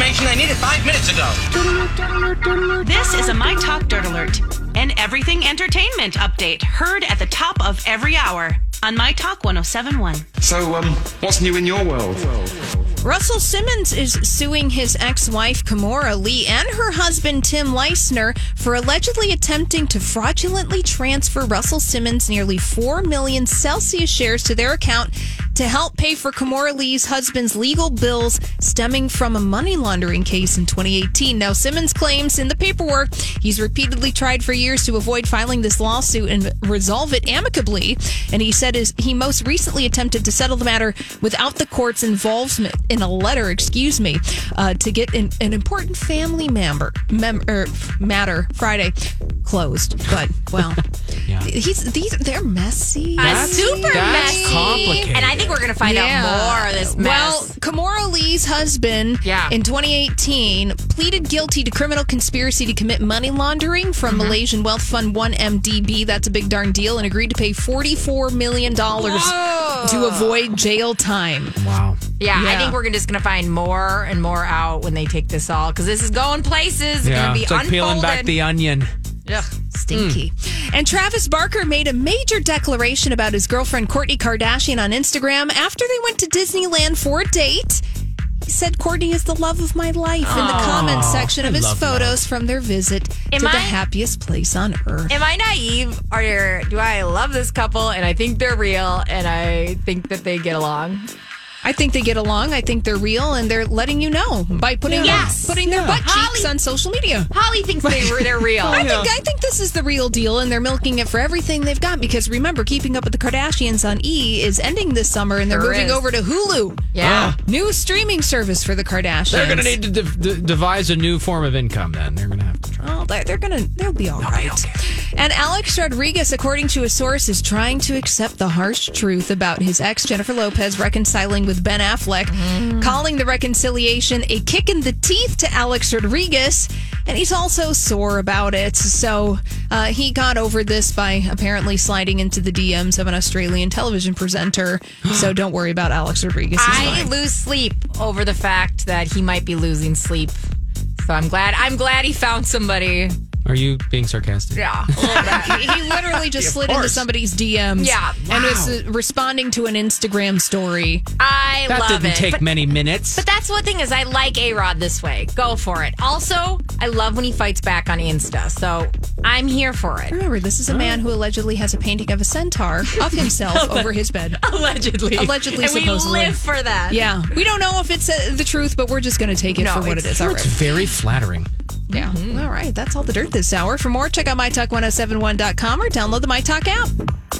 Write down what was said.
information I needed five minutes ago. This is a My Talk Dirt Alert, an everything entertainment update heard at the top of every hour on My Talk 1071. So, um, what's new in your world? Russell Simmons is suing his ex wife, Kimora Lee, and her husband, Tim Leissner, for allegedly attempting to fraudulently transfer Russell Simmons' nearly 4 million Celsius shares to their account to help pay for Kimora Lee's husband's legal bills stemming from a money laundering case in 2018. Now, Simmons claims in the paperwork he's repeatedly tried for years to avoid filing this lawsuit and resolve it amicably. And he said is he most recently attempted to settle the matter without the court's involvement in a letter, excuse me, uh, to get an, an important family member mem- er, matter Friday closed. But well, he's these they're messy. Uh, super that's messy. complicated. And I think we're going to find Yeah. out more of this mess. Well, Kimora Lee's husband Yeah. in 2018 pleaded guilty to criminal conspiracy to commit money laundering from Mm-hmm. Malaysian Wealth Fund 1MDB. That's a big darn deal and agreed to pay $44 million to avoid jail time. Wow. yeah, I yeah. think we're just going to find more and more out when they take this all because this is going places. It's Yeah. going to be It's like peeling back the onion. Ugh. Stinky. Hmm. And Travis Barker made a major declaration about his girlfriend Kourtney Kardashian on Instagram after they went to Disneyland for a date. He said Courtney is the love of my life in the comments section of I his photos from their visit Am to the happiest place on earth. Am I naive or do I love this couple and I think they're real and I think that they get along? I think they get along. I think they're real, and they're letting you know by putting Yes. putting their butt cheeks Holly- on social media. Holly thinks they, they're real. I think I think this is the real deal, and they're milking it for everything they've got. Because remember, Keeping Up with the Kardashians on E is ending this summer, and they're Sure moving is. over to Hulu. Yeah. Ah. New streaming service for the Kardashians. They're going to need to de- de- devise a new form of income then. They're going to have to try. Oh, they're, they're gonna they'll be all right. And Alex Rodriguez, according to a source, is trying to accept the harsh truth about his ex Jennifer Lopez reconciling with Ben Affleck, calling the reconciliation a kick in the teeth to Alex Rodriguez. And he's also sore about it. So uh, he got over this by apparently sliding into the DMs of an Australian television presenter. so don't worry about Alex Rodriguez. I fine. lose sleep over the fact that he might be losing sleep. So I'm glad I'm glad he found somebody. Are you being sarcastic? Yeah. a little bit. he, he literally just slid into somebody's DMs. Yeah. And was responding to an Instagram story. I That love didn't it. take but, many minutes. but that's one thing is I like A Rod this way. Go for it. Also, I love when he fights back on Insta. So I'm here for it. Remember, this is a man who allegedly has a painting of a centaur of himself over his bed. Allegedly. Allegedly, and we live for that. Yeah. We don't know if it's uh, the truth, but we're just going to take it No, for what it's- it's right. very flattering. Yeah. Mm-hmm. All right. That's all the dirt this hour. For more, check out mytalk1071.com or download the MyTalk app.